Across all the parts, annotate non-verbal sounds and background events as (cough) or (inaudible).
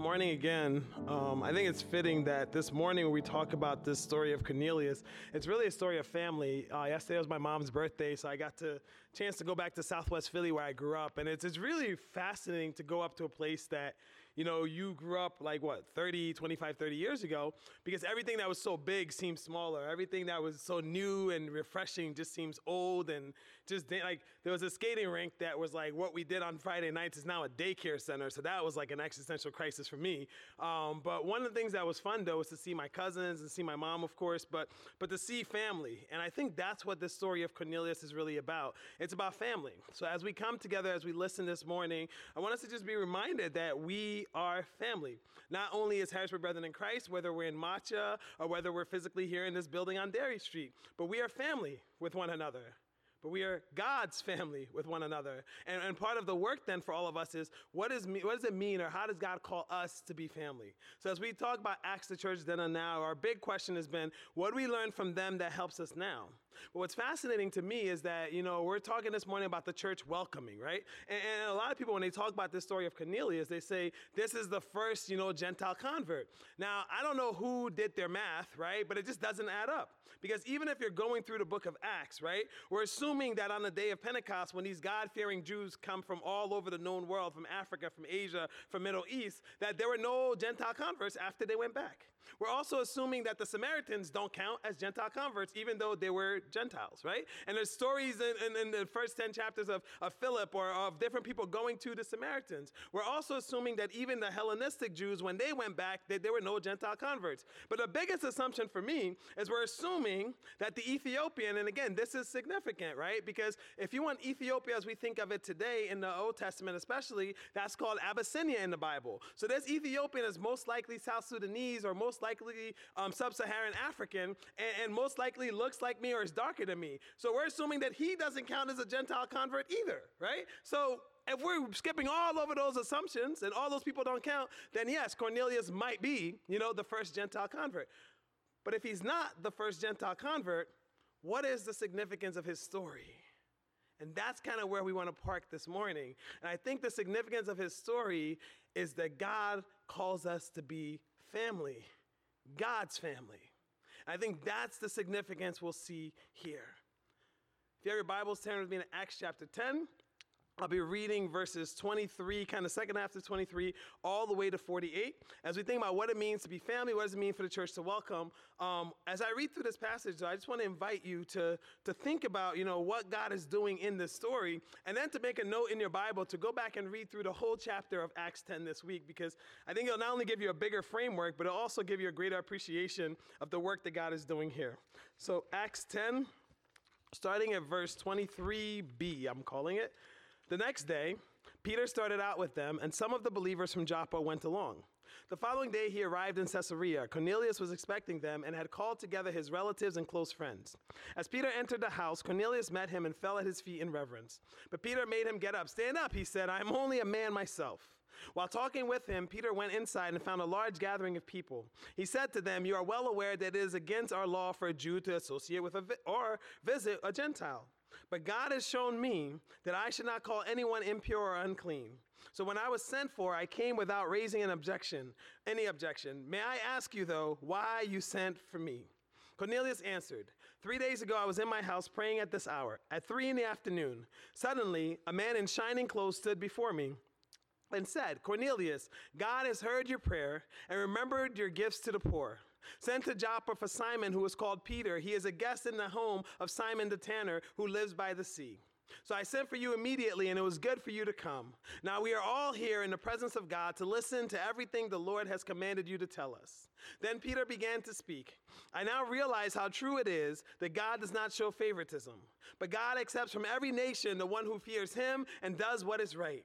morning again. Um, I think it's fitting that this morning we talk about this story of Cornelius, it's really a story of family. Uh, yesterday was my mom's birthday, so I got the chance to go back to Southwest Philly where I grew up, and it's it's really fascinating to go up to a place that you know you grew up like what 30, 25, 30 years ago, because everything that was so big seems smaller. Everything that was so new and refreshing just seems old and just like there was a skating rink that was like what we did on Friday nights is now a daycare center, so that was like an existential crisis for me. Um, but one of the things that was fun though was to see my cousins and see my mom, of course, but but to see family. And I think that's what this story of Cornelius is really about. It's about family. So as we come together, as we listen this morning, I want us to just be reminded that we are family. Not only as Harrisburg Brethren in Christ, whether we're in Macha or whether we're physically here in this building on Derry Street, but we are family with one another but we are God's family with one another. And, and part of the work then for all of us is what, is what does it mean or how does God call us to be family? So as we talk about Acts the Church then and now, our big question has been what do we learn from them that helps us now? But what's fascinating to me is that, you know, we're talking this morning about the church welcoming, right? And, and, a lot of people, when they talk about this story of Cornelius, they say this is the first, you know, Gentile convert. Now, I don't know who did their math, right? But it just doesn't add up. Because even if you're going through the book of Acts, right, we're assuming that on the day of Pentecost, when these God fearing Jews come from all over the known world, from Africa, from Asia, from Middle East, that there were no Gentile converts after they went back. We're also assuming that the Samaritans don't count as Gentile converts, even though they were Gentiles, right? And there's stories in, in, in, the first 10 chapters of, of Philip or of different people going to the Samaritans. We're also assuming that even the Hellenistic Jews, when they went back, that there were no Gentile converts. But the biggest assumption for me is we're assuming that the Ethiopian, and again, this is significant, right? Because if you want Ethiopia as we think of it today in the Old Testament, especially, that's called Abyssinia in the Bible. So this Ethiopian is most likely South Sudanese or most likely um, sub Saharan African, and, and most likely looks like me or is darker than me. So we're assuming that he doesn't count as a Gentile convert either, right? So if we're skipping all over those assumptions and all those people don't count, then yes, Cornelius might be, you know, the first Gentile convert. But if he's not the first Gentile convert, what is the significance of his story? And that's kind of where we want to park this morning. And I think the significance of his story is that God calls us to be family, God's family. I think that's the significance we'll see here. If you have your Bibles, turn with me to Acts chapter 10. I'll be reading verses 23, kind of second half to 23, all the way to 48. As we think about what it means to be family, what does it mean for the church to welcome? Um, as I read through this passage, I just want to invite you to, to think about, you know, what God is doing in this story, and then to make a note in your Bible to go back and read through the whole chapter of Acts 10 this week, because I think it'll not only give you a bigger framework, but it'll also give you a greater appreciation of the work that God is doing here. So Acts 10, starting at verse 23b, I'm calling it. The next day, Peter started out with them, and some of the believers from Joppa went along. The following day, he arrived in Caesarea. Cornelius was expecting them and had called together his relatives and close friends. As Peter entered the house, Cornelius met him and fell at his feet in reverence. But Peter made him get up. Stand up, he said. I am only a man myself. While talking with him, Peter went inside and found a large gathering of people. He said to them, You are well aware that it is against our law for a Jew to associate with vi- or visit a Gentile. But God has shown me that I should not call anyone impure or unclean. So when I was sent for, I came without raising an objection, any objection. May I ask you, though, why you sent for me? Cornelius answered, Three days ago I was in my house praying at this hour, at three in the afternoon. Suddenly, a man in shining clothes stood before me and said, Cornelius, God has heard your prayer and remembered your gifts to the poor. Send to Joppa for Simon, who is called Peter. He is a guest in the home of Simon the tanner, who lives by the sea. So I sent for you immediately, and it was good for you to come. Now we are all here in the presence of God to listen to everything the Lord has commanded you to tell us. Then Peter began to speak. I now realize how true it is that God does not show favoritism, but God accepts from every nation the one who fears him and does what is right.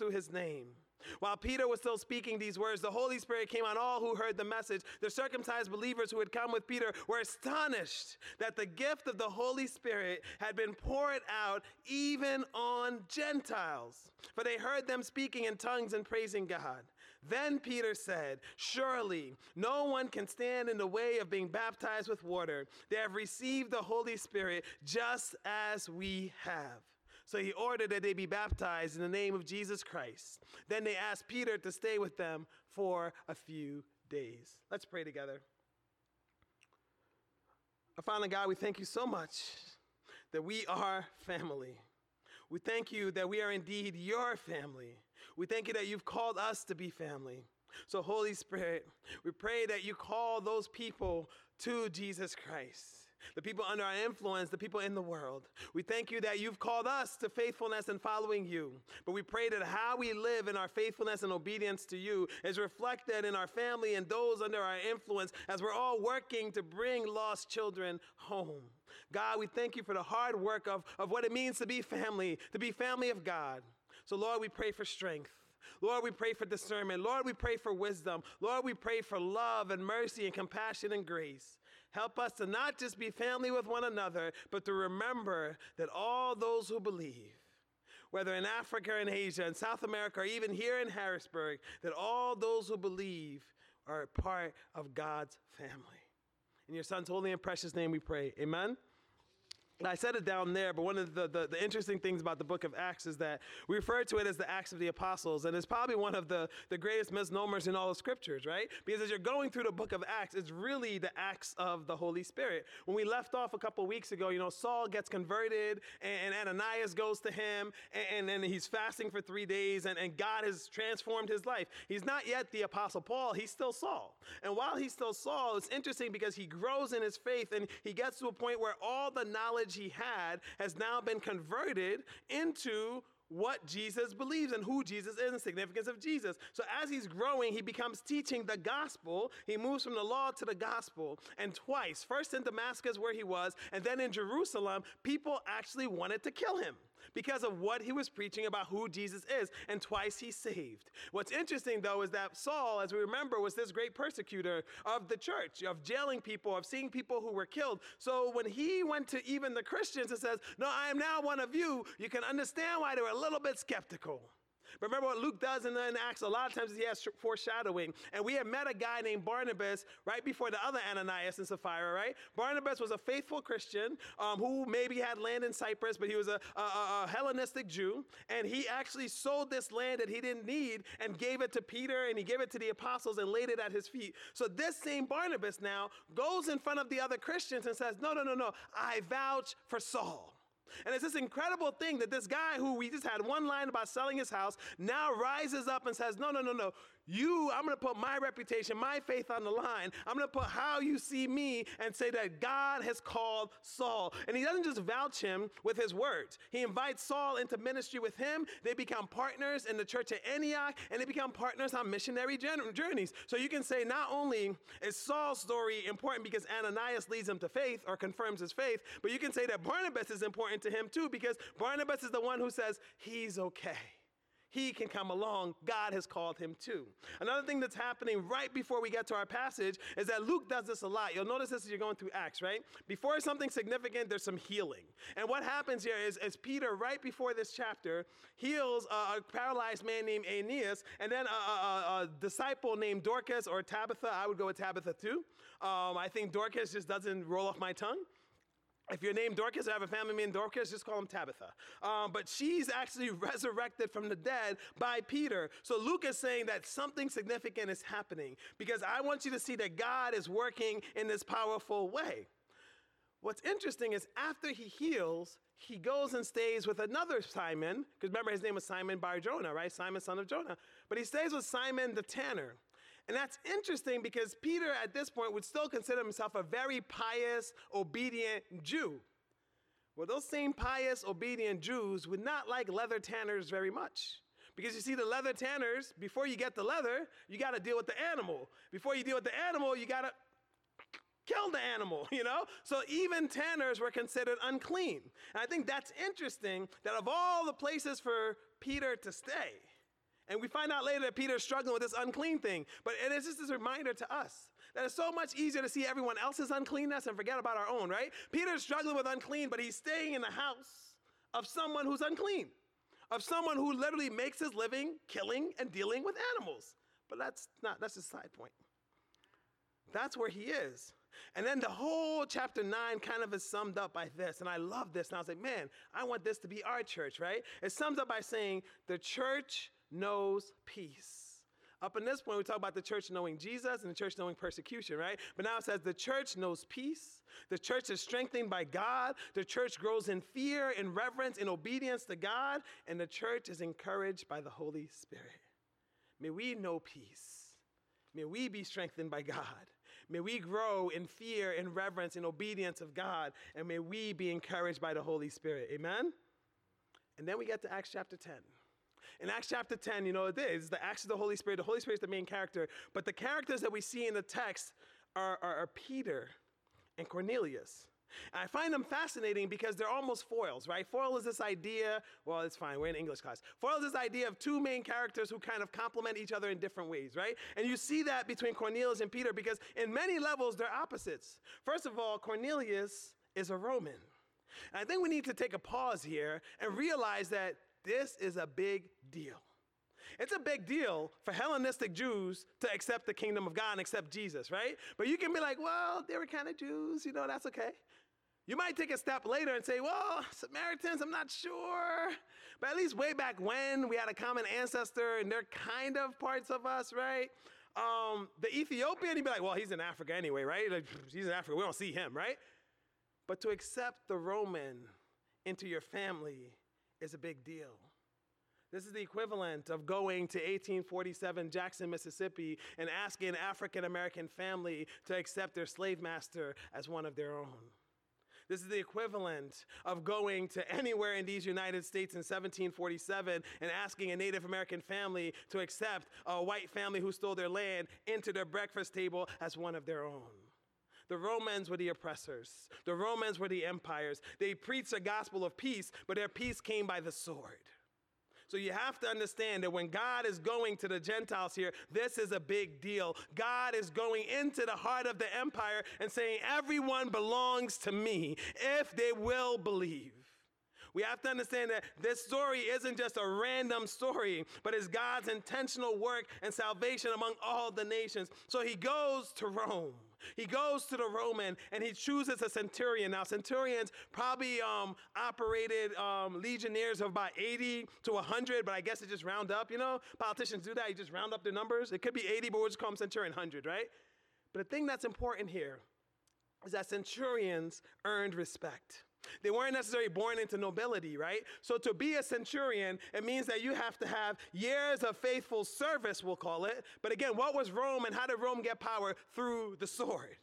through his name. While Peter was still speaking these words, the Holy Spirit came on all who heard the message. The circumcised believers who had come with Peter were astonished that the gift of the Holy Spirit had been poured out even on Gentiles, for they heard them speaking in tongues and praising God. Then Peter said, Surely no one can stand in the way of being baptized with water. They have received the Holy Spirit just as we have. So he ordered that they be baptized in the name of Jesus Christ. Then they asked Peter to stay with them for a few days. Let's pray together. Our Father God, we thank you so much that we are family. We thank you that we are indeed your family. We thank you that you've called us to be family. So, Holy Spirit, we pray that you call those people to Jesus Christ the people under our influence, the people in the world. We thank you that you've called us to faithfulness and following you. But we pray that how we live in our faithfulness and obedience to you is reflected in our family and those under our influence as we're all working to bring lost children home. God, we thank you for the hard work of, of what it means to be family, to be family of God. So, Lord, we pray for strength. Lord, we pray for discernment. Lord, we pray for wisdom. Lord, we pray for love and mercy and compassion and grace. Help us to not just be family with one another, but to remember that all those who believe, whether in Africa and Asia and South America or even here in Harrisburg, that all those who believe are part of God's family. In your son's holy and precious name we pray. Amen. I said it down there, but one of the, the, the, interesting things about the book of Acts is that we refer to it as the Acts of the Apostles, and it's probably one of the, the greatest misnomers in all the scriptures, right? Because as you're going through the book of Acts, it's really the Acts of the Holy Spirit. When we left off a couple weeks ago, you know, Saul gets converted, and, and Ananias goes to him, and, then he's fasting for three days, and, and God has transformed his life. He's not yet the Apostle Paul, he's still Saul. And while he's still Saul, it's interesting because he grows in his faith, and he gets to a point where all the knowledge knowledge he had has now been converted into what Jesus believes and who Jesus is and the significance of Jesus. So as he's growing, he becomes teaching the gospel. He moves from the law to the gospel. And twice, first in Damascus where he was, and then in Jerusalem, people actually wanted to kill him because of what he was preaching about who Jesus is, and twice he saved. What's interesting though is that Saul, as we remember, was this great persecutor of the church, of jailing people, of seeing people who were killed. So when he went to even the Christians and says, No, I am now one of you, you can understand why they were a little bit skeptical. Remember what Luke does in, in Acts? A lot of times he has foreshadowing. And we have met a guy named Barnabas right before the other Ananias and Sapphira, right? Barnabas was a faithful Christian um, who maybe had land in Cyprus, but he was a, a, a, Hellenistic Jew. And he actually sold this land that he didn't need and gave it to Peter and he gave it to the apostles and laid it at his feet. So this same Barnabas now goes in front of the other Christians and says, No, no, no, no. I vouch for Saul. And it's this incredible thing that this guy who we just had one line about selling his house now rises up and says, No, no, no, no. You, I'm going to put my reputation, my faith on the line. I'm going to put how you see me and say that God has called Saul. And he doesn't just vouch him with his words. He invites Saul into ministry with him. They become partners in the church at Antioch and they become partners on missionary journeys. So you can say not only is Saul's story important because Ananias leads him to faith or confirms his faith, but you can say that Barnabas is important to him too because Barnabas is the one who says he's okay he can come along. God has called him too. Another thing that's happening right before we get to our passage is that Luke does this a lot. You'll notice this as you're going through Acts, right? Before something significant, there's some healing. And what happens here is, is Peter, right before this chapter, heals a, a paralyzed man named Aeneas, and then a, a, a, disciple named Dorcas or Tabitha. I would go with Tabitha too. Um, I think Dorcas just doesn't roll off my tongue. If you're named Dorcas, I have a family named Dorcas, just call him Tabitha. Um, but she's actually (laughs) resurrected from the dead by Peter. So Luke is saying that something significant is happening because I want you to see that God is working in this powerful way. What's interesting is after he heals, he goes and stays with another Simon, because remember his name was Simon Bar Jonah, right? Simon, son of Jonah. But he stays with Simon the tanner. And that's interesting because Peter at this point would still consider himself a very pious, obedient Jew. Well, those same pious, obedient Jews would not like leather tanners very much. Because you see, the leather tanners, before you get the leather, you got to deal with the animal. Before you deal with the animal, you got to kill the animal, (laughs) you know? So even tanners were considered unclean. And I think that's interesting that of all the places for Peter to stay, and we find out later that Peter's struggling with this unclean thing, but it is just this reminder to us that it's so much easier to see everyone else's uncleanness and forget about our own, right? Peter's struggling with unclean, but he's staying in the house of someone who's unclean, of someone who literally makes his living killing and dealing with animals. But that's not, that's a side point. That's where he is. And then the whole chapter nine kind of is summed up by this. And I love this. And I was like, man, I want this to be our church, right? It sums up by saying, the church knows peace. Up in this point, we talk about the church knowing Jesus and the church knowing persecution, right? But now it says the church knows peace. The church is strengthened by God. The church grows in fear, in reverence, in obedience to God. And the church is encouraged by the Holy Spirit. May we know peace. May we be strengthened by God. May we grow in fear and reverence and obedience of God, and may we be encouraged by the Holy Spirit. Amen? And then we get to Acts chapter 10. In Acts chapter 10, you know, it is the acts of the Holy Spirit. The Holy Spirit is the main character, but the characters that we see in the text are, are, are Peter and Cornelius. And I find them fascinating because they're almost foils, right? Foil is this idea, well, it's fine, we're in English class. Foil is this idea of two main characters who kind of complement each other in different ways, right? And you see that between Cornelius and Peter because in many levels they're opposites. First of all, Cornelius is a Roman. And I think we need to take a pause here and realize that this is a big deal. It's a big deal for Hellenistic Jews to accept the kingdom of God and accept Jesus, right? But you can be like, well, they were kind of Jews, you know, that's okay. You might take a step later and say, well, Samaritans, I'm not sure. But at least way back when, we had a common ancestor and they're kind of parts of us, right? Um, the Ethiopian, you'd be like, well, he's in Africa anyway, right? Like, (sniffs) he's in Africa, we don't see him, right? But to accept the Roman into your family is a big deal. This is the equivalent of going to 1847 Jackson, Mississippi, and asking an African American family to accept their slave master as one of their own. This is the equivalent of going to anywhere in these United States in 1747 and asking a Native American family to accept a white family who stole their land into their breakfast table as one of their own. The Romans were the oppressors. The Romans were the empires. They preached a gospel of peace, but their peace came by the sword. So you have to understand that when God is going to the Gentiles here, this is a big deal. God is going into the heart of the empire and saying, Everyone belongs to me if they will believe. We have to understand that this story isn't just a random story, but is God's intentional work and salvation among all the nations. So he goes to Rome. He goes to the Roman and he chooses a centurion. Now, centurions probably um, operated um, legionnaires of about 80 to 100, but I guess it just round up, you know? Politicians do that, you just round up the numbers. It could be 80, but we'll just call them centurion 100, right? But the thing that's important here is that centurions earned respect. They weren't necessarily born into nobility, right? So to be a centurion, it means that you have to have years of faithful service, we'll call it. But again, what was Rome and how did Rome get power? Through the sword.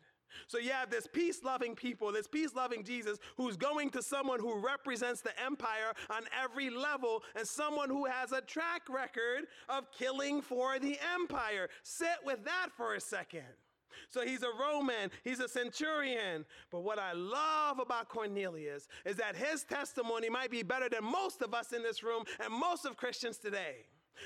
So you have this peace loving people, this peace loving Jesus who's going to someone who represents the empire on every level and someone who has a track record of killing for the empire. Sit with that for a second. So he's a Roman, he's a centurion. But what I love about Cornelius is that his testimony might be better than most of us in this room and most of Christians today.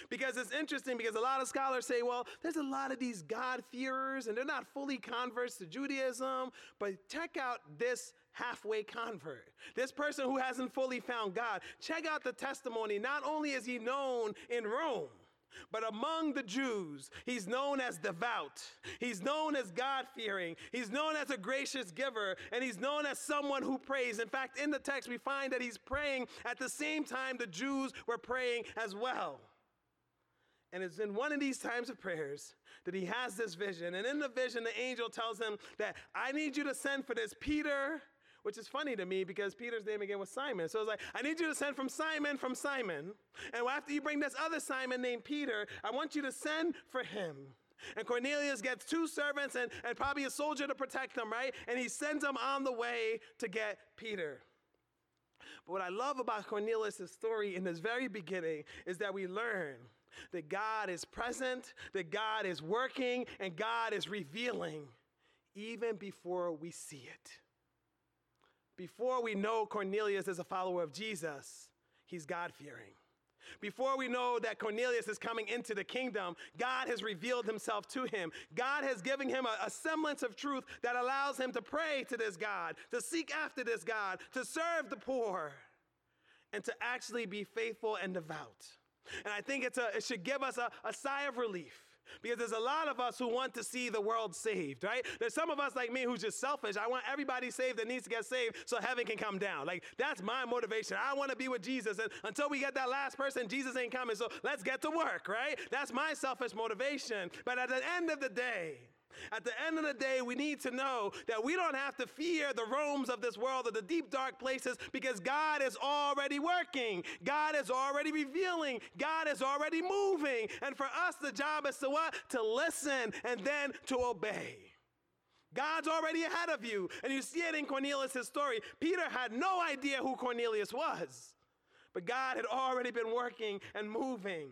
Because it's interesting because a lot of scholars say, well, there's a lot of these God-fearers and they're not fully converts to Judaism. But check out this halfway convert, this person who hasn't fully found God. Check out the testimony. Not only is he known in Rome, but among the Jews, he's known as devout. He's known as God fearing. He's known as a gracious giver. And he's known as someone who prays. In fact, in the text, we find that he's praying at the same time the Jews were praying as well. And it's in one of these times of prayers that he has this vision. And in the vision, the angel tells him that I need you to send for this Peter which is funny to me because Peter's name again was Simon. So it's like, I need you to send from Simon, from Simon. And after you bring this other Simon named Peter, I want you to send for him. And Cornelius gets two servants and, and probably a soldier to protect them, right? And he sends them on the way to get Peter. But what I love about Cornelius' story in this very beginning is that we learn that God is present, that God is working, and God is revealing even before we see it. Before we know Cornelius is a follower of Jesus, he's God fearing. Before we know that Cornelius is coming into the kingdom, God has revealed himself to him. God has given him a, a, semblance of truth that allows him to pray to this God, to seek after this God, to serve the poor, and to actually be faithful and devout. And I think it's a, it should give us a, a sigh of relief. Because there's a lot of us who want to see the world saved, right? There's some of us like me who's just selfish. I want everybody saved that needs to get saved so heaven can come down. Like, that's my motivation. I want to be with Jesus. And until we get that last person, Jesus ain't coming. So let's get to work, right? That's my selfish motivation. But at the end of the day, at the end of the day, we need to know that we don't have to fear the Romes of this world or the deep, dark places because God is already working. God is already revealing. God is already moving. And for us, the job is to what? To listen and then to obey. God's already ahead of you. And you see it in Cornelius' story. Peter had no idea who Cornelius was, but God had already been working and moving.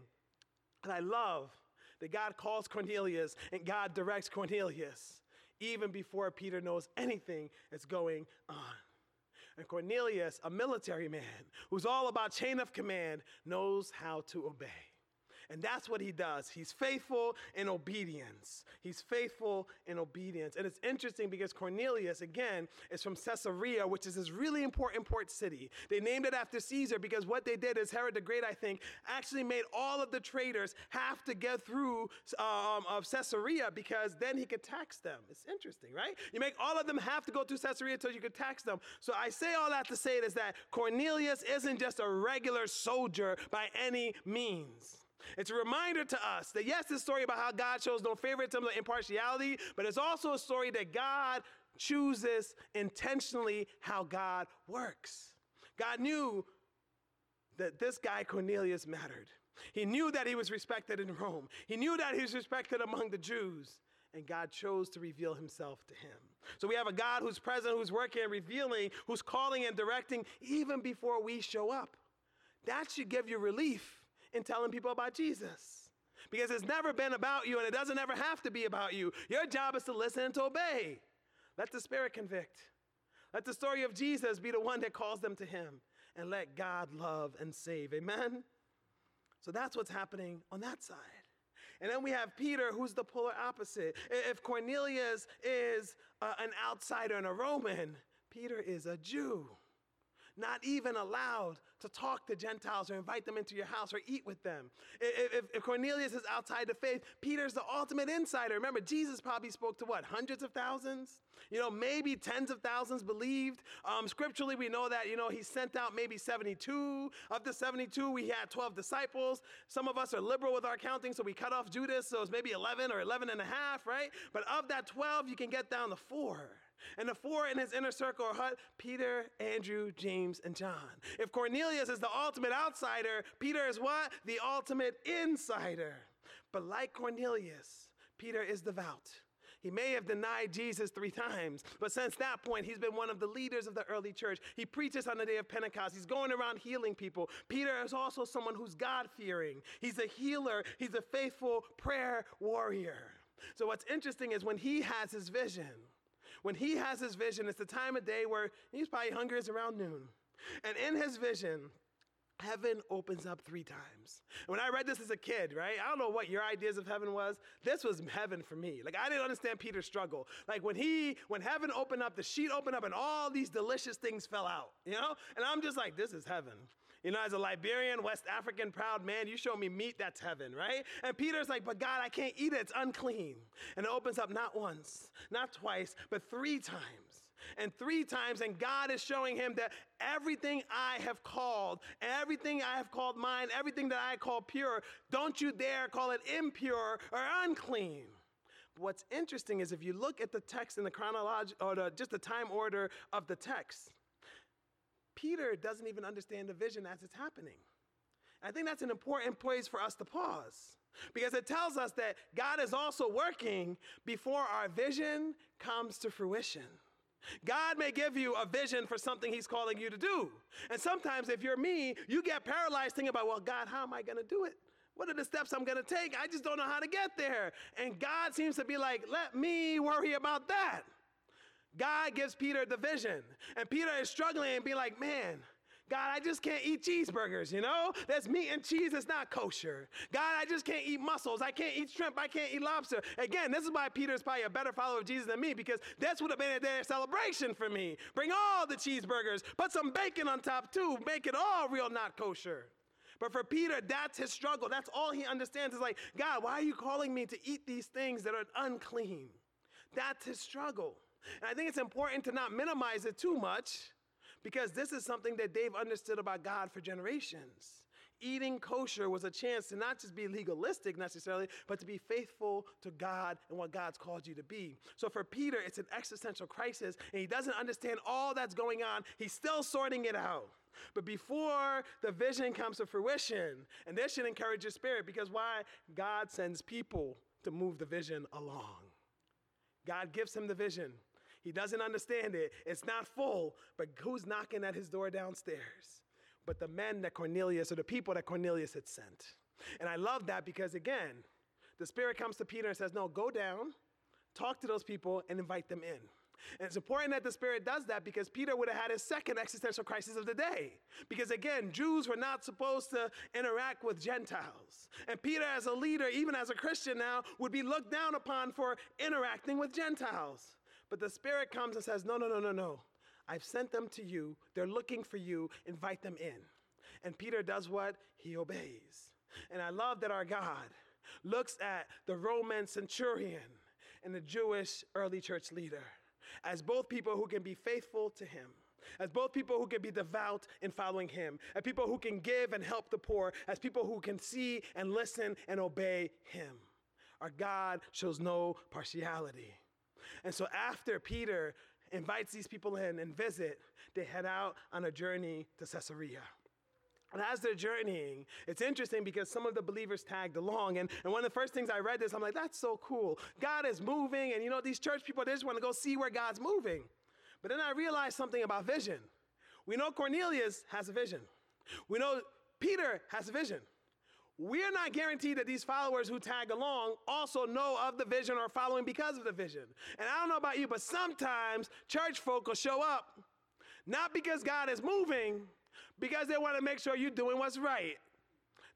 And I love that God calls Cornelius and God directs Cornelius even before Peter knows anything is going on. And Cornelius, a military man who's all about chain of command, knows how to obey. And that's what he does. He's faithful in obedience. He's faithful in obedience. And it's interesting because Cornelius, again, is from Caesarea, which is this really important port city. They named it after Caesar because what they did is Herod the Great, I think, actually made all of the traders have to get through um, of Caesarea because then he could tax them. It's interesting, right? You make all of them have to go through Caesarea until you could tax them. So I say all that to say is that Cornelius isn't just a regular soldier by any means. It's a reminder to us that yes, this story about how God shows no favoritism or impartiality, but it's also a story that God chooses intentionally how God works. God knew that this guy Cornelius mattered. He knew that he was respected in Rome. He knew that he was respected among the Jews. And God chose to reveal himself to him. So we have a God who's present, who's working and revealing, who's calling and directing even before we show up. That should give you relief in telling people about Jesus. Because it's never been about you and it doesn't ever have to be about you. Your job is to listen and to obey. Let the Spirit convict. Let the story of Jesus be the one that calls them to Him. And let God love and save. Amen? So that's what's happening on that side. And then we have Peter, who's the polar opposite. If Cornelius is uh, an outsider and a Roman, Peter is a Jew not even allowed to talk to Gentiles or invite them into your house or eat with them. If, if, Cornelius is outside the faith, Peter's the ultimate insider. Remember, Jesus probably spoke to what, hundreds of thousands? You know, maybe tens of thousands believed. Um, scripturally, we know that, you know, he sent out maybe 72. Of the 72, we had 12 disciples. Some of us are liberal with our counting, so we cut off Judas, so it's maybe 11 or 11 and a half, right? But of that 12, you can get down to four. And the four in his inner circle are what? Peter, Andrew, James, and John. If Cornelius is the ultimate outsider, Peter is what? The ultimate insider. But like Cornelius, Peter is devout. He may have denied Jesus three times, but since that point, he's been one of the leaders of the early church. He preaches on the day of Pentecost. He's going around healing people. Peter is also someone who's God fearing. He's a healer, he's a faithful prayer warrior. So, what's interesting is when he has his vision, when he has his vision, it's the time of day where he's probably hungry, it's around noon. And in his vision, heaven opens up three times. When I read this as a kid, right? I don't know what your ideas of heaven was. This was heaven for me. Like I didn't understand Peter's struggle. Like when he, when heaven opened up, the sheet opened up and all these delicious things fell out, you know? And I'm just like, this is heaven. You know, as a Liberian, West African proud man, you show me meat, that's heaven, right? And Peter's like, but God, I can't eat it, it's unclean. And it opens up not once, not twice, but three times. And three times, and God is showing him that everything I have called, everything I have called mine, everything that I call pure, don't you dare call it impure or unclean. What's interesting is if you look at the text in the chronology or the, just the time order of the text, Peter doesn't even understand the vision as it's happening. I think that's an important place for us to pause because it tells us that God is also working before our vision comes to fruition. God may give you a vision for something He's calling you to do. And sometimes, if you're me, you get paralyzed thinking about, well, God, how am I going to do it? What are the steps I'm going to take? I just don't know how to get there. And God seems to be like, let me worry about that. God gives Peter the vision. And Peter is struggling and be like, man, God, I just can't eat cheeseburgers, you know? That's meat and cheese, it's not kosher. God, I just can't eat mussels. I can't eat shrimp. I can't eat lobster. Again, this is why Peter is probably a better follower of Jesus than me because this would have been a day of celebration for me. Bring all the cheeseburgers, put some bacon on top too, make it all real, not kosher. But for Peter, that's his struggle. That's all he understands is like, God, why are you calling me to eat these things that are unclean? That's his struggle. And I think it's important to not minimize it too much because this is something that they've understood about God for generations. Eating kosher was a chance to not just be legalistic necessarily, but to be faithful to God and what God's called you to be. So for Peter, it's an existential crisis, and he doesn't understand all that's going on. He's still sorting it out. But before the vision comes to fruition, and this should encourage your spirit because why? God sends people to move the vision along. God gives him the vision. He doesn't understand it. It's not full, but who's knocking at his door downstairs? But the men that Cornelius, or the people that Cornelius had sent. And I love that because, again, the Spirit comes to Peter and says, No, go down, talk to those people, and invite them in. And it's important that the Spirit does that because Peter would have had his second existential crisis of the day. Because again, Jews were not supposed to interact with Gentiles. And Peter, as a leader, even as a Christian now, would be looked down upon for interacting with Gentiles. But the Spirit comes and says, No, no, no, no, no. I've sent them to you. They're looking for you. Invite them in. And Peter does what? He obeys. And I love that our God looks at the Roman centurion and the Jewish early church leader as both people who can be faithful to him as both people who can be devout in following him, as people who can give and help the poor, as people who can see and listen and obey him. Our God shows no partiality. And so after Peter invites these people in and visit, they head out on a journey to Caesarea. And as they're journeying, it's interesting because some of the believers tagged along. And, and one of the first things I read this, I'm like, that's so cool. God is moving. And you know, these church people, they just want to go see where God's moving. But then I realized something about vision. We know Cornelius has a vision, we know Peter has a vision. We're not guaranteed that these followers who tag along also know of the vision or following because of the vision. And I don't know about you, but sometimes church folk will show up not because God is moving, because they want to make sure you're doing what's right.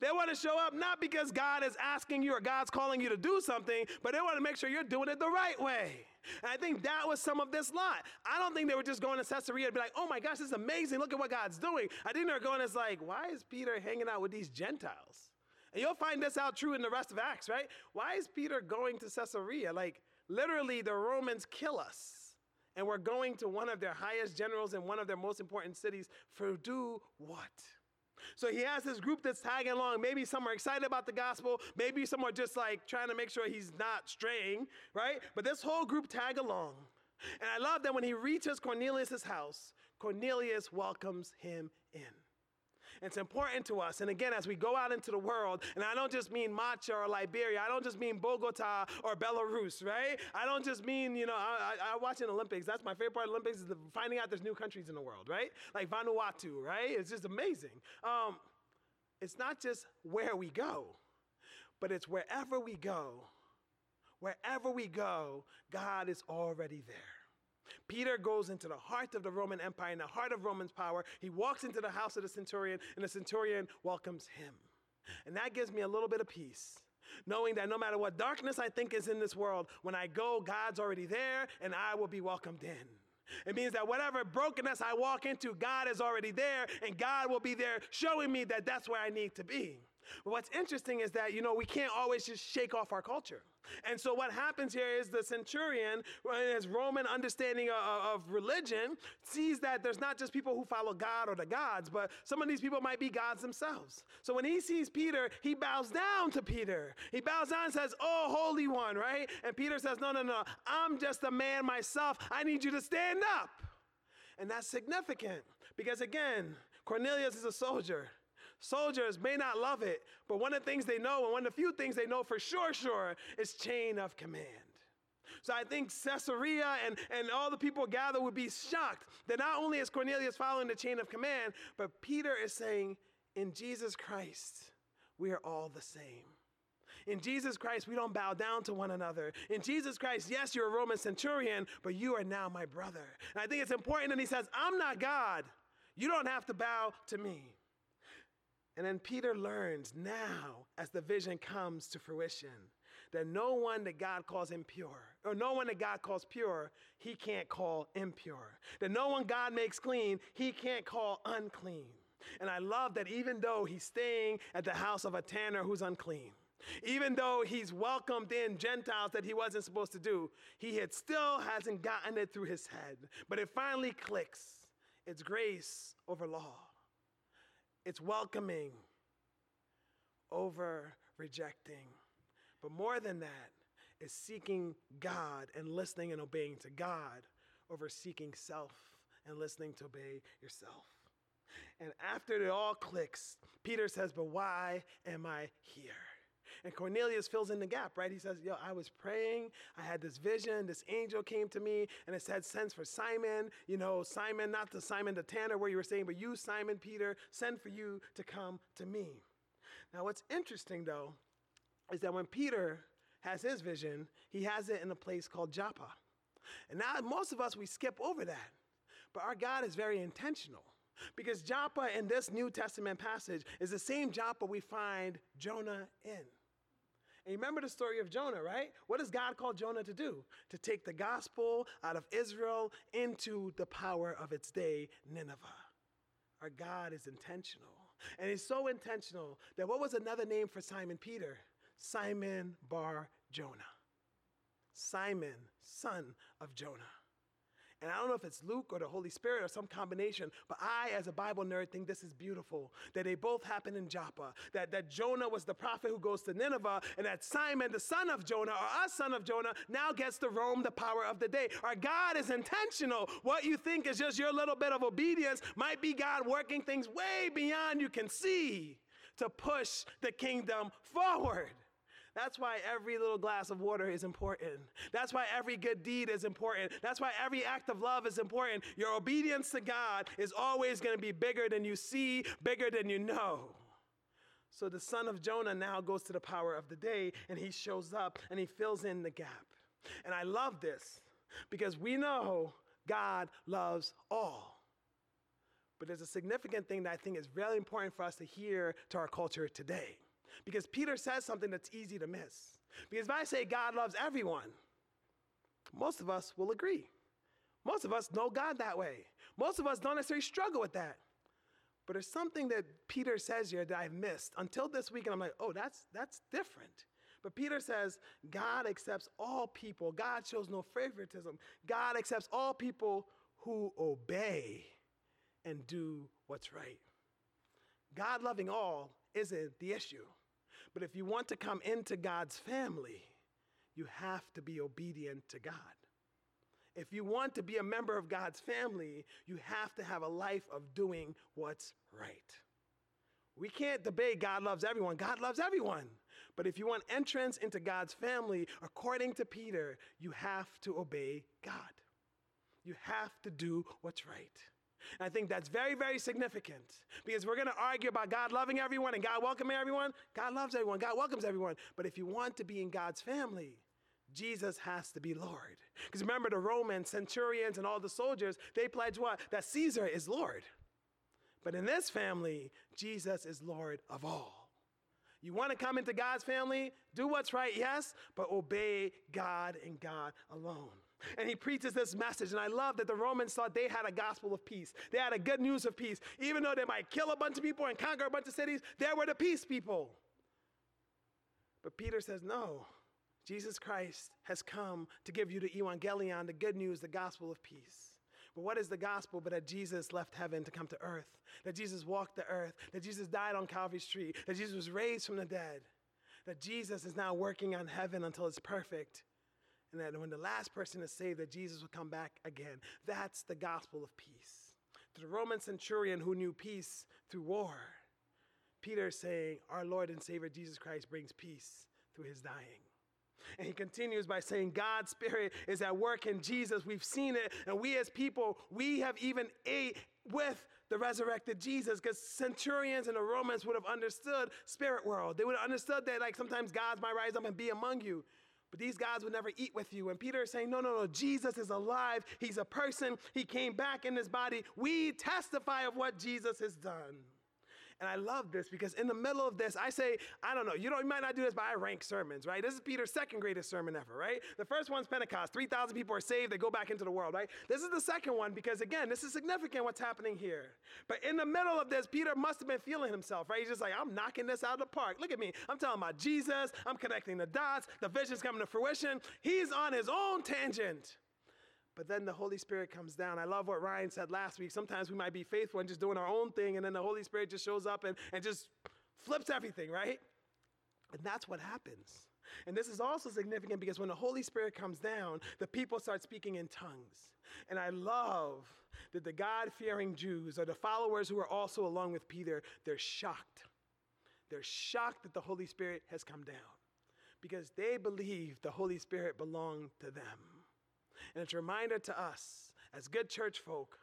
They want to show up not because God is asking you or God's calling you to do something, but they want to make sure you're doing it the right way. And I think that was some of this lot. I don't think they were just going to Caesarea and be like, oh my gosh, this is amazing. Look at what God's doing. I think they're going as like, why is Peter hanging out with these Gentiles? And you'll find this out true in the rest of Acts, right? Why is Peter going to Caesarea? Like, literally, the Romans kill us. And we're going to one of their highest generals in one of their most important cities for do what? So he has this group that's tagging along. Maybe some are excited about the gospel. Maybe some are just like trying to make sure he's not straying, right? But this whole group tag along. And I love that when he reaches Cornelius' house, Cornelius welcomes him in. It's important to us. And again, as we go out into the world, and I don't just mean Macha or Liberia, I don't just mean Bogota or Belarus, right? I don't just mean, you know, I, I, I watch an Olympics. That's my favorite part of Olympics is the, finding out there's new countries in the world, right? Like Vanuatu, right? It's just amazing. Um, it's not just where we go, but it's wherever we go. Wherever we go, God is already there. Peter goes into the heart of the Roman Empire, in the heart of Roman's power. He walks into the house of the centurion, and the centurion welcomes him. And that gives me a little bit of peace. Knowing that no matter what darkness I think is in this world, when I go, God's already there and I will be welcomed in. It means that whatever brokenness I walk into, God is already there and God will be there showing me that that's where I need to be. But what's interesting is that, you know, we can't always just shake off our culture. And so what happens here is the centurion, in his Roman understanding of, of, religion, sees that there's not just people who follow God or the gods, but some of these people might be gods themselves. So when he sees Peter, he bows down to Peter. He bows down and says, Oh, Holy One, right? And Peter says, No, no, no, I'm just a man myself. I need you to stand up. And that's significant because, again, Cornelius is a soldier. Soldiers may not love it, but one of the things they know, and one of the few things they know for sure, sure, is chain of command. So I think Caesarea and, and all the people gathered would be shocked that not only is Cornelius following the chain of command, but Peter is saying, in Jesus Christ, we are all the same. In Jesus Christ, we don't bow down to one another. In Jesus Christ, yes, you're a Roman centurion, but you are now my brother. And I think it's important that he says, I'm not God. You don't have to bow to me. And then Peter learns now, as the vision comes to fruition, that no one that God calls impure, or no one that God calls pure, he can't call impure. That no one God makes clean, he can't call unclean. And I love that even though he's staying at the house of a tanner who's unclean, even though he's welcomed in Gentiles that he wasn't supposed to do, he had still hasn't gotten it through his head. But it finally clicks. It's grace over law. It's welcoming over rejecting. But more than that, is seeking God and listening and obeying to God over seeking self and listening to obey yourself. And after it all clicks, Peter says, But why am I here? And Cornelius fills in the gap, right? He says, Yo, I was praying. I had this vision. This angel came to me and it said, Send for Simon. You know, Simon, not the Simon the Tanner where you were saying, but you, Simon Peter, send for you to come to me. Now, what's interesting though is that when Peter has his vision, he has it in a place called Joppa. And now, most of us, we skip over that. But our God is very intentional. Because Joppa in this New Testament passage is the same Joppa we find Jonah in. And remember the story of Jonah, right? What does God call Jonah to do? To take the gospel out of Israel into the power of its day, Nineveh. Our God is intentional. And he's so intentional that what was another name for Simon Peter? Simon Bar Jonah. Simon, son of Jonah. And I don't know if it's Luke or the Holy Spirit or some combination, but I, as a Bible nerd, think this is beautiful that they both happen in Joppa. That, that Jonah was the prophet who goes to Nineveh, and that Simon, the son of Jonah, or us son of Jonah, now gets to Rome the power of the day. Our God is intentional. What you think is just your little bit of obedience might be God working things way beyond you can see to push the kingdom forward. That's why every little glass of water is important. That's why every good deed is important. That's why every act of love is important. Your obedience to God is always going to be bigger than you see, bigger than you know. So the son of Jonah now goes to the power of the day and he shows up and he fills in the gap. And I love this because we know God loves all. But there's a significant thing that I think is really important for us to hear to our culture today. Because Peter says something that's easy to miss. Because if I say God loves everyone, most of us will agree. Most of us know God that way. Most of us don't necessarily struggle with that. But there's something that Peter says here that I've missed until this week, and I'm like, oh, that's that's different. But Peter says God accepts all people. God shows no favoritism. God accepts all people who obey and do what's right. God loving all isn't the issue. But if you want to come into God's family, you have to be obedient to God. If you want to be a member of God's family, you have to have a life of doing what's right. We can't debate God loves everyone. God loves everyone. But if you want entrance into God's family, according to Peter, you have to obey God. You have to do what's right. I think that's very, very significant because we're going to argue about God loving everyone and God welcoming everyone. God loves everyone, God welcomes everyone. But if you want to be in God's family, Jesus has to be Lord. Because remember, the Romans, centurions, and all the soldiers, they pledged what? That Caesar is Lord. But in this family, Jesus is Lord of all. You want to come into God's family? Do what's right, yes, but obey God and God alone. And he preaches this message. And I love that the Romans thought they had a gospel of peace. They had a good news of peace. Even though they might kill a bunch of people and conquer a bunch of cities, they were the peace people. But Peter says, no. Jesus Christ has come to give you the evangelion, the good news, the gospel of peace. But what is the gospel but that Jesus left heaven to come to earth? That Jesus walked the earth, that Jesus died on Calvary's tree, that Jesus was raised from the dead, that Jesus is now working on heaven until it's perfect, and that when the last person is saved, that Jesus will come back again. That's the gospel of peace. To the Roman centurion who knew peace through war, Peter is saying, Our Lord and Savior Jesus Christ brings peace through his dying. And he continues by saying, God's Spirit is at work in Jesus. We've seen it. And we as people, we have even ate with the resurrected Jesus because centurions and the Romans would have understood spirit world. They would have understood that like sometimes gods might rise up and be among you. But these guys would never eat with you. And Peter is saying, no, no, no, Jesus is alive. He's a person. He came back in his body. We testify of what Jesus has done. And I love this because in the middle of this, I say, I don't know, you, know, you might not do this, but I rank sermons, right? This is Peter's second greatest sermon ever, right? The first one's Pentecost. 3,000 people are saved, they go back into the world, right? This is the second one because, again, this is significant what's happening here. But in the middle of this, Peter must have been feeling himself, right? He's just like, I'm knocking this out of the park. Look at me. I'm talking about Jesus. I'm connecting the dots. The vision's coming to fruition. He's on his own tangent. But then the Holy Spirit comes down. I love what Ryan said last week. Sometimes we might be faithful and just doing our own thing, and then the Holy Spirit just shows up and, and just flips everything, right? And that's what happens. And this is also significant because when the Holy Spirit comes down, the people start speaking in tongues. And I love that the God fearing Jews or the followers who are also along with Peter, they're shocked. They're shocked that the Holy Spirit has come down because they believe the Holy Spirit belonged to them. And it's a reminder to us as good church folk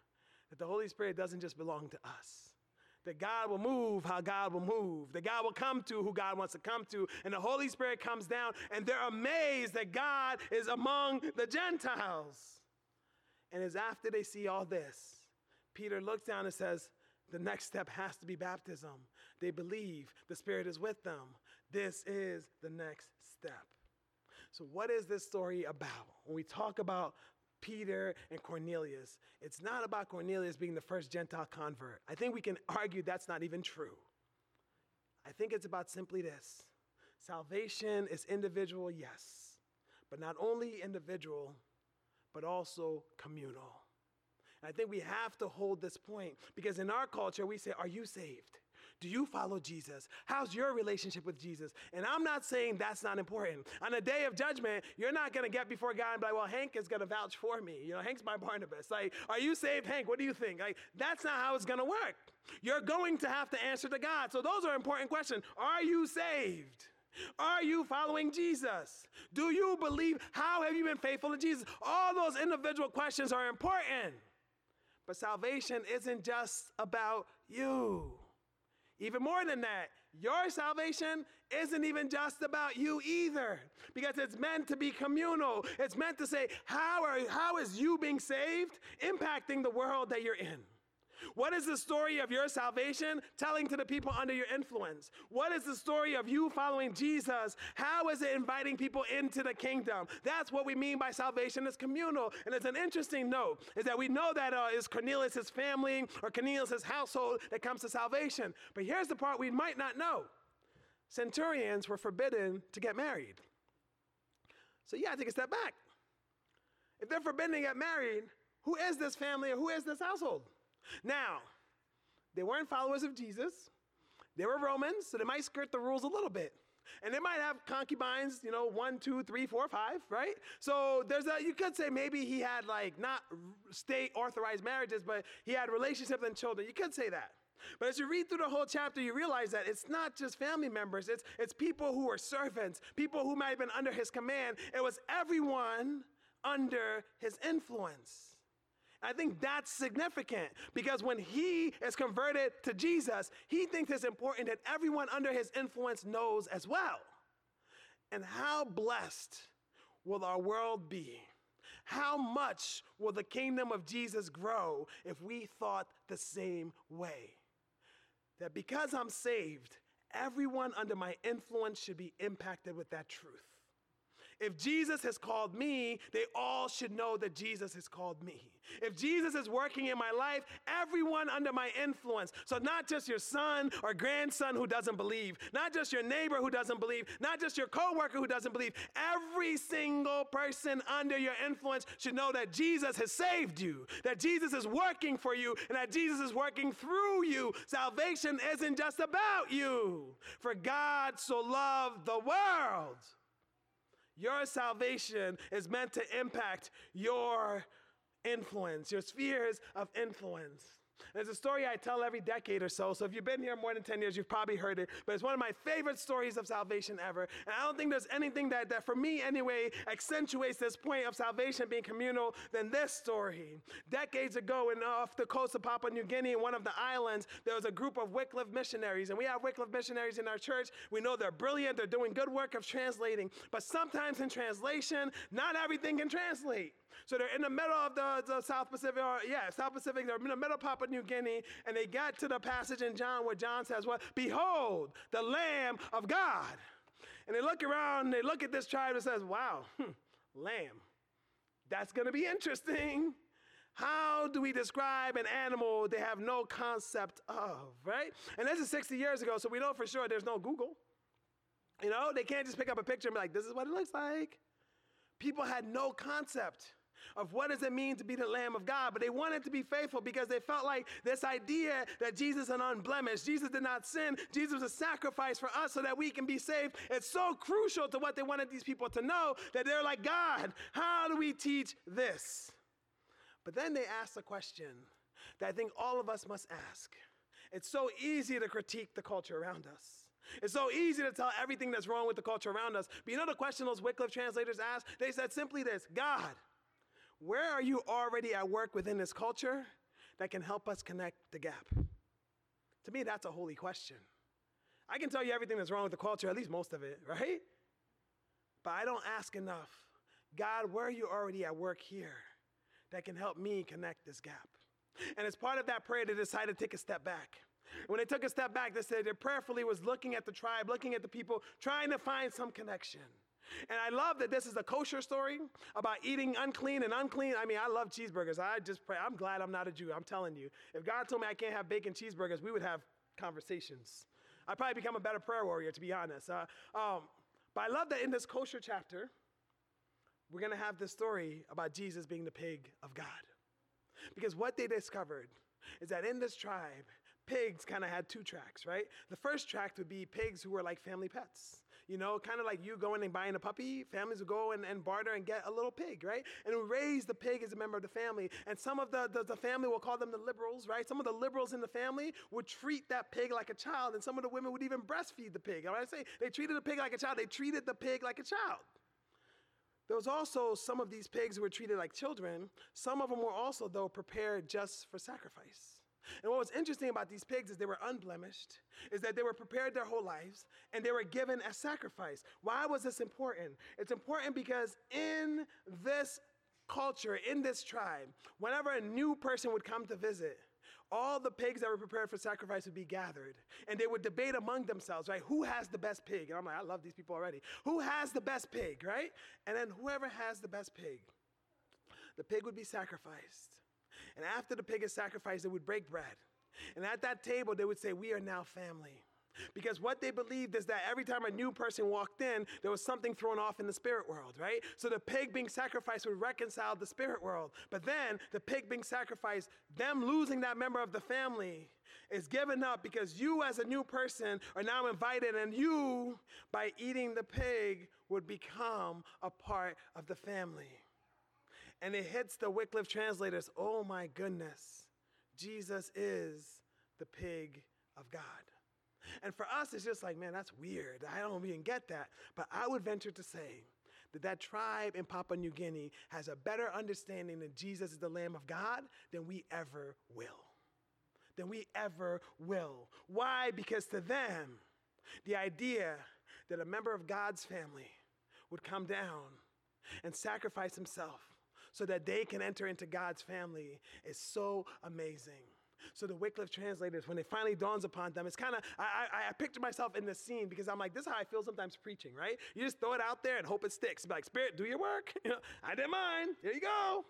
that the Holy Spirit doesn't just belong to us. That God will move how God will move. That God will come to who God wants to come to. And the Holy Spirit comes down and they're amazed that God is among the Gentiles. And as after they see all this, Peter looks down and says, the next step has to be baptism. They believe the Spirit is with them. This is the next step. So, what is this story about? When we talk about Peter and Cornelius, it's not about Cornelius being the first Gentile convert. I think we can argue that's not even true. I think it's about simply this salvation is individual, yes, but not only individual, but also communal. And I think we have to hold this point because in our culture, we say, Are you saved? Do you follow Jesus? How's your relationship with Jesus? And I'm not saying that's not important. On the day of judgment, you're not going to get before God and be like, well, Hank is going to vouch for me. You know, Hank's my Barnabas. Like, are you saved, Hank? What do you think? Like, that's not how it's going to work. You're going to have to answer to God. So those are important questions. Are you saved? Are you following Jesus? Do you believe? How have you been faithful to Jesus? All those individual questions are important. But salvation isn't just about you. Even more than that, your salvation isn't even just about you either, because it's meant to be communal. It's meant to say, how, are, how is you being saved impacting the world that you're in? What is the story of your salvation telling to the people under your influence? What is the story of you following Jesus? How is it inviting people into the kingdom? That's what we mean by salvation is communal. And it's an interesting note is that we know that uh, it's family or Cornelius' household that comes to salvation. But here's the part we might not know. Centurions were forbidden to get married. So gotta take a step back. If they're forbidden to get married, who is this family or who is this household? Now, they weren't followers of Jesus. They were Romans, so they might skirt the rules a little bit. And they might have concubines, you know, one, two, three, four, five, right? So there's a, you could say maybe he had like not state authorized marriages, but he had relationships and children. You could say that. But as you read through the whole chapter, you realize that it's not just family members, it's, it's people who are servants, people who might have been under his command. It was everyone under his influence. I think that's significant because when he is converted to Jesus, he thinks it's important that everyone under his influence knows as well. And how blessed will our world be? How much will the kingdom of Jesus grow if we thought the same way? That because I'm saved, everyone under my influence should be impacted with that truth. If Jesus has called me, they all should know that Jesus has called me. If Jesus is working in my life, everyone under my influence, so not just your son or grandson who doesn't believe, not just your neighbor who doesn't believe, not just your coworker who doesn't believe, every single person under your influence should know that Jesus has saved you, that Jesus is working for you, and that Jesus is working through you. Salvation isn't just about you. For God so loved the world your salvation is meant to impact your influence, your spheres of influence. There's a story I tell every decade or so. So if you've been here more than 10 years, you've probably heard it. But it's one of my favorite stories of salvation ever. And I don't think there's anything that, that for me anyway, accentuates this point of salvation being communal than this story. Decades ago, in, off the coast of Papua New Guinea, in one of the islands, there was a group of Wycliffe missionaries. And we have Wycliffe missionaries in our church. We know they're brilliant, they're doing good work of translating. But sometimes in translation, not everything can translate. So they're in the middle of the, the South Pacific, or yeah, South Pacific, they're in the middle of Papua New Guinea, and they got to the passage in John where John says, What? Behold, the Lamb of God. And they look around, and they look at this tribe and says, Wow, hmm, lamb. That's gonna be interesting. How do we describe an animal they have no concept of, right? And this is 60 years ago, so we know for sure there's no Google. You know, they can't just pick up a picture and be like, this is what it looks like. People had no concept of what does it mean to be the Lamb of God. But they wanted to be faithful because they felt like this idea that Jesus is unblemished, Jesus did not sin, Jesus was a sacrifice for us so that we can be saved. It's so crucial to what they wanted these people to know that they're like, God, how do we teach this? But then they asked a question that I think all of us must ask. It's so easy to critique the culture around us. It's so easy to tell everything that's wrong with the culture around us. But you know the question those Wycliffe translators asked? They said simply this God, where are you already at work within this culture that can help us connect the gap? To me, that's a holy question. I can tell you everything that's wrong with the culture, at least most of it, (laughs) right? But I don't ask enough. God, where are you already at work here that can help me connect this gap? And as part of that prayer, they decided to take a step back. When they took a step back, they said they prayerfully was looking at the tribe, looking at the people, trying to find some connection. And I love that this is a kosher story about eating unclean and unclean. I mean, I love cheeseburgers. I just pray. I'm glad I'm not a Jew. I'm telling you. If God told me I can't have bacon cheeseburgers, we would have conversations. I'd probably become a better prayer warrior, to be honest. Uh, um, but I love that in this kosher chapter, we're going to have this story about Jesus being the pig of God. Because what they discovered is that in this tribe, pigs kind of had two tracks, right? The first track would be pigs who were like family pets. You know, kind of like you going and buying a puppy, families would go and, and barter and get a little pig, right? And we raise the pig as a member of the family. And some of the, the, the family will call them the liberals, right? Some of the liberals in the family would treat that pig like a child, and some of the women would even breastfeed the pig. I say they treated the pig like a child, they treated the pig like a child. There was also some of these pigs who were treated like children. Some of them were also, though, prepared just for sacrifice. And what was interesting about these pigs is they were unblemished, is that they were prepared their whole lives and they were given as sacrifice. Why was this important? It's important because in this culture, in this tribe, whenever a new person would come to visit, all the pigs that were prepared for sacrifice would be gathered and they would debate among themselves, right? Who has the best pig? And I'm like, I love these people already. Who has the best pig, right? And then whoever has the best pig, the pig would be sacrificed. And after the pig is sacrificed, they would break bread. And at that table, they would say, We are now family. Because what they believed is that every time a new person walked in, there was something thrown off in the spirit world, right? So the pig being sacrificed would reconcile the spirit world. But then the pig being sacrificed, them losing that member of the family is given up because you, as a new person, are now invited, and you, by eating the pig, would become a part of the family and it hits the Wycliffe translators oh my goodness, Jesus is the pig of God. And for us, it's just like, man, that's weird. I don't even get that. But I would venture to say that that tribe in Papua New Guinea has a better understanding that Jesus is the Lamb of God than we ever will. Than we ever will. Why? Because to them, the idea that a member of God's family would come down and sacrifice himself so that they can enter into God's family is so amazing. So the Wycliffe translators, when it finally dawns upon them, it's kind of, I, I, I picture myself in the scene because I'm like, this is how I feel sometimes preaching, right? You just throw it out there and hope it sticks. Be like, Spirit, do your work. (laughs) I did mine. Here you go.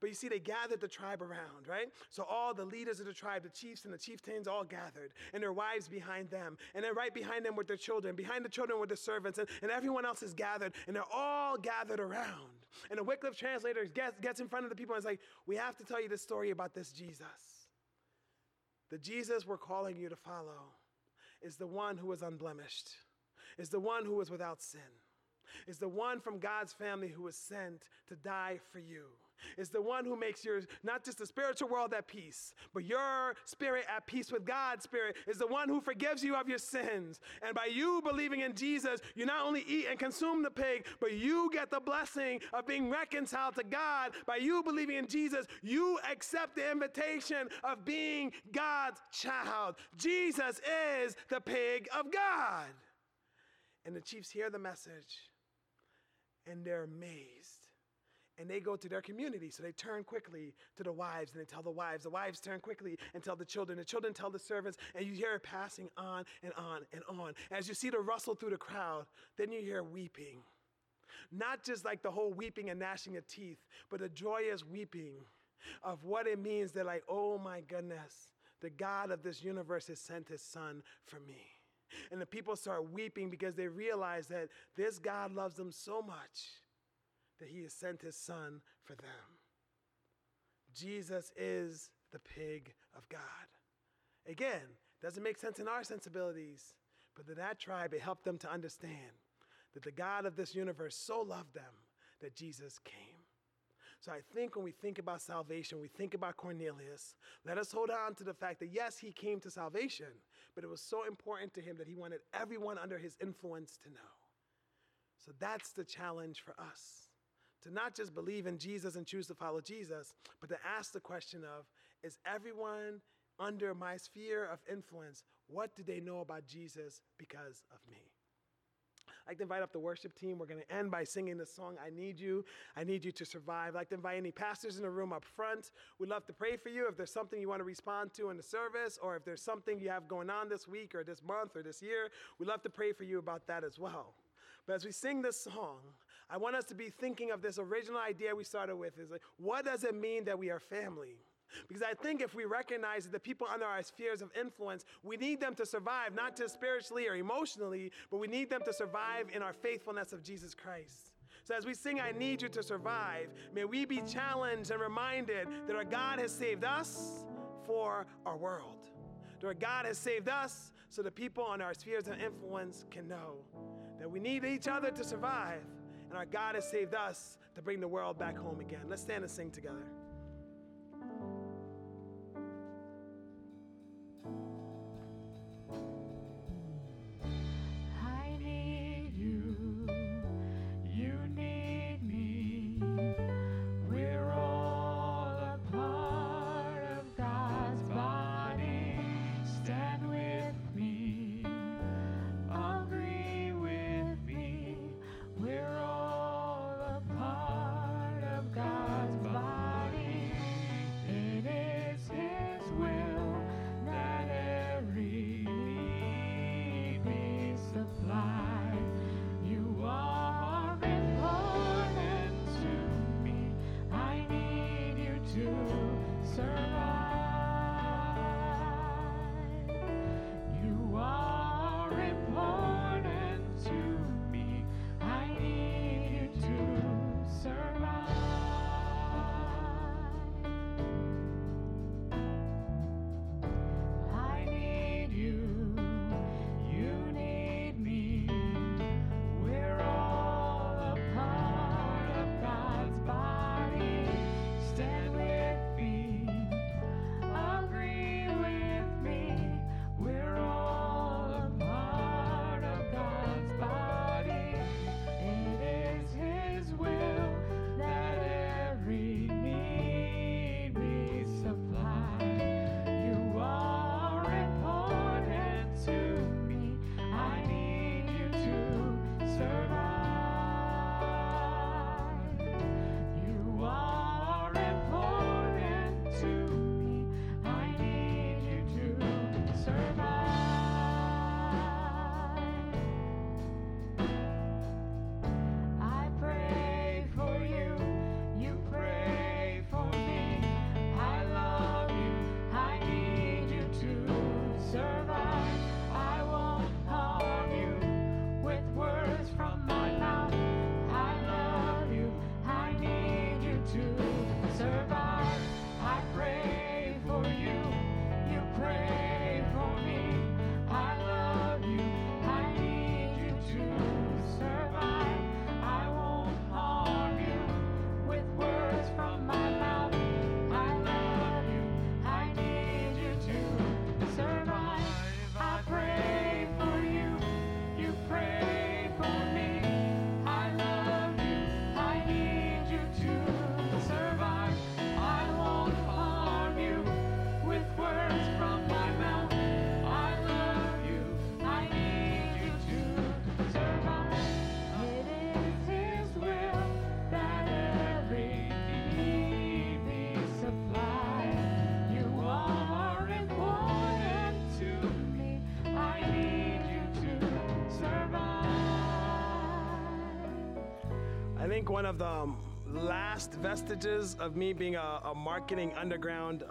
But you see, they gathered the tribe around, right? So all the leaders of the tribe, the chiefs and the chieftains, all gathered, and their wives behind them. And then right behind them with their children, behind the children with the servants, and, and everyone else is gathered, and they're all gathered around. And the Wycliffe translator gets, gets in front of the people and is like, We have to tell you this story about this Jesus. The Jesus we're calling you to follow is the one who was unblemished, is the one who was without sin, is the one from God's family who was sent to die for you is the one who makes your not just the spiritual world at peace, but your spirit at peace with God's spirit is the one who forgives you of your sins. And by you believing in Jesus, you not only eat and consume the pig, but you get the blessing of being reconciled to God. By you believing in Jesus, you accept the invitation of being God's child. Jesus is the pig of God. And the chiefs hear the message and they're amazed and they go to their community. So they turn quickly to the wives and they tell the wives. The wives turn quickly and tell the children. The children tell the servants, and you hear it passing on and on and on. As you see the rustle through the crowd, then you hear weeping. Not just like the whole weeping and gnashing of teeth, but a joyous weeping of what it means that, like, oh my goodness, the God of this universe has sent his son for me. And the people start weeping because they realize that this God loves them so much that he has sent his son for them. Jesus is the pig of God. Again, doesn't make sense in our sensibilities, but to that tribe, it helped them to understand that the God of this universe so loved them that Jesus came. So I think when we think about salvation, we think about Cornelius, let us hold on to the fact that yes, he came to salvation, but it was so important to him that he wanted everyone under his influence to know. So that's the challenge for us to not just believe in Jesus and choose to follow Jesus, but to ask the question of is everyone under my sphere of influence, what do they know about Jesus because of me? I'd like to invite up the worship team. We're going to end by singing the song, I Need You. I Need You to Survive. I'd like to invite any pastors in the room up front. We'd love to pray for you if there's something you want to respond to in the service, or if there's something you have going on this week, or this month, or this year. We'd love to pray for you about that as well. But as we sing this song, I want us to be thinking of this original idea we started with is like, what does it mean that we are family? Because I think if we recognize that the people under our spheres of influence, we need them to survive, not just spiritually or emotionally, but we need them to survive in our faithfulness of Jesus Christ. So as we sing, I Need You to Survive, may we be challenged and reminded that our God has saved us for our world. That our God has saved us so the people on our spheres of influence can know that we need each other to survive and our God has saved us to bring the world back home again. Let's stand and sing together. One of the um, last vestiges of me being a, a marketing underground um,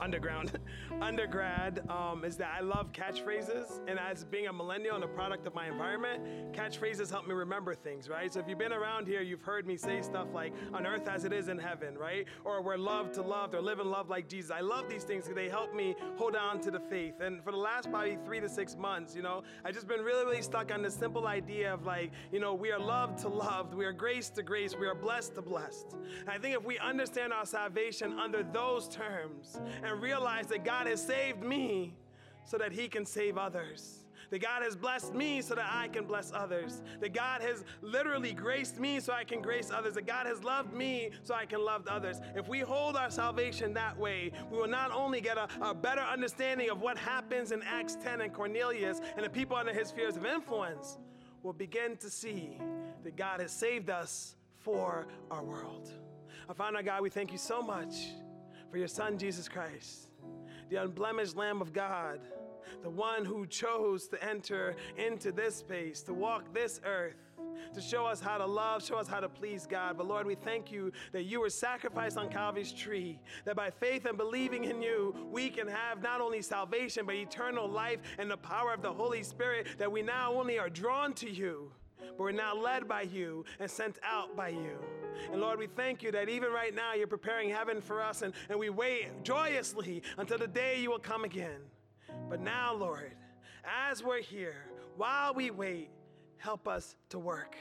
underground (laughs) undergrad um, is that I love catchphrases, and as being a millennial and a product of my environment, catchphrases help me remember things, right? So if you've been around here, you've heard me say stuff like "on earth as it is in heaven," right? Or "we're loved to love," or "live and love like Jesus." I love these things because they help me hold on to the faith. And for the last probably three to six months, you know, I've just been really, really stuck on this simple idea of like, you know, we are loved to loved, we are grace to grace, we are blessed to blessed. And I think if we understand our salvation under those terms and realize that God has saved me so that He can save others. That God has blessed me so that I can bless others. That God has literally graced me so I can grace others. That God has loved me so I can love others. If we hold our salvation that way, we will not only get a, a better understanding of what happens in Acts 10 and Cornelius and the people under his spheres of influence, we'll begin to see that God has saved us for our world. Our Father God, we thank you so much for your Son, Jesus Christ, the unblemished Lamb of God, the one who chose to enter into this space, to walk this earth. To show us how to love, show us how to please God. But Lord, we thank you that you were sacrificed on Calvary's tree, that by faith and believing in you, we can have not only salvation, but eternal life and the power of the Holy Spirit, that we now only are drawn to you but we're now led by you and sent out by you. And Lord, we thank you that even right now you're preparing heaven for us, and, and we wait joyously until the day you will come again. But now, Lord, as we're here, while we wait, help us to work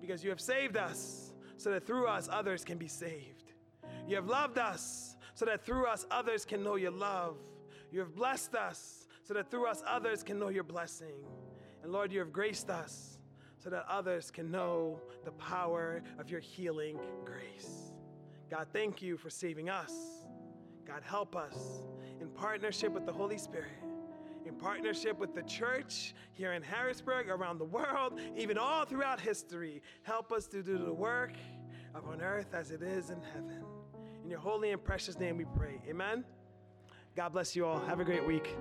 because you have saved us so that through us others can be saved. You have loved us so that through us others can know your love. You have blessed us so that through us others can know your blessing. And Lord, you have graced us so that others can know the power of your healing grace. God, thank you for saving us. God, help us in partnership with the Holy Spirit, in partnership with the church here in Harrisburg, around the world, even all throughout history. Help us to do the work of on earth as it is in heaven. In your holy and precious name we pray. Amen. God bless you all. Have a great week.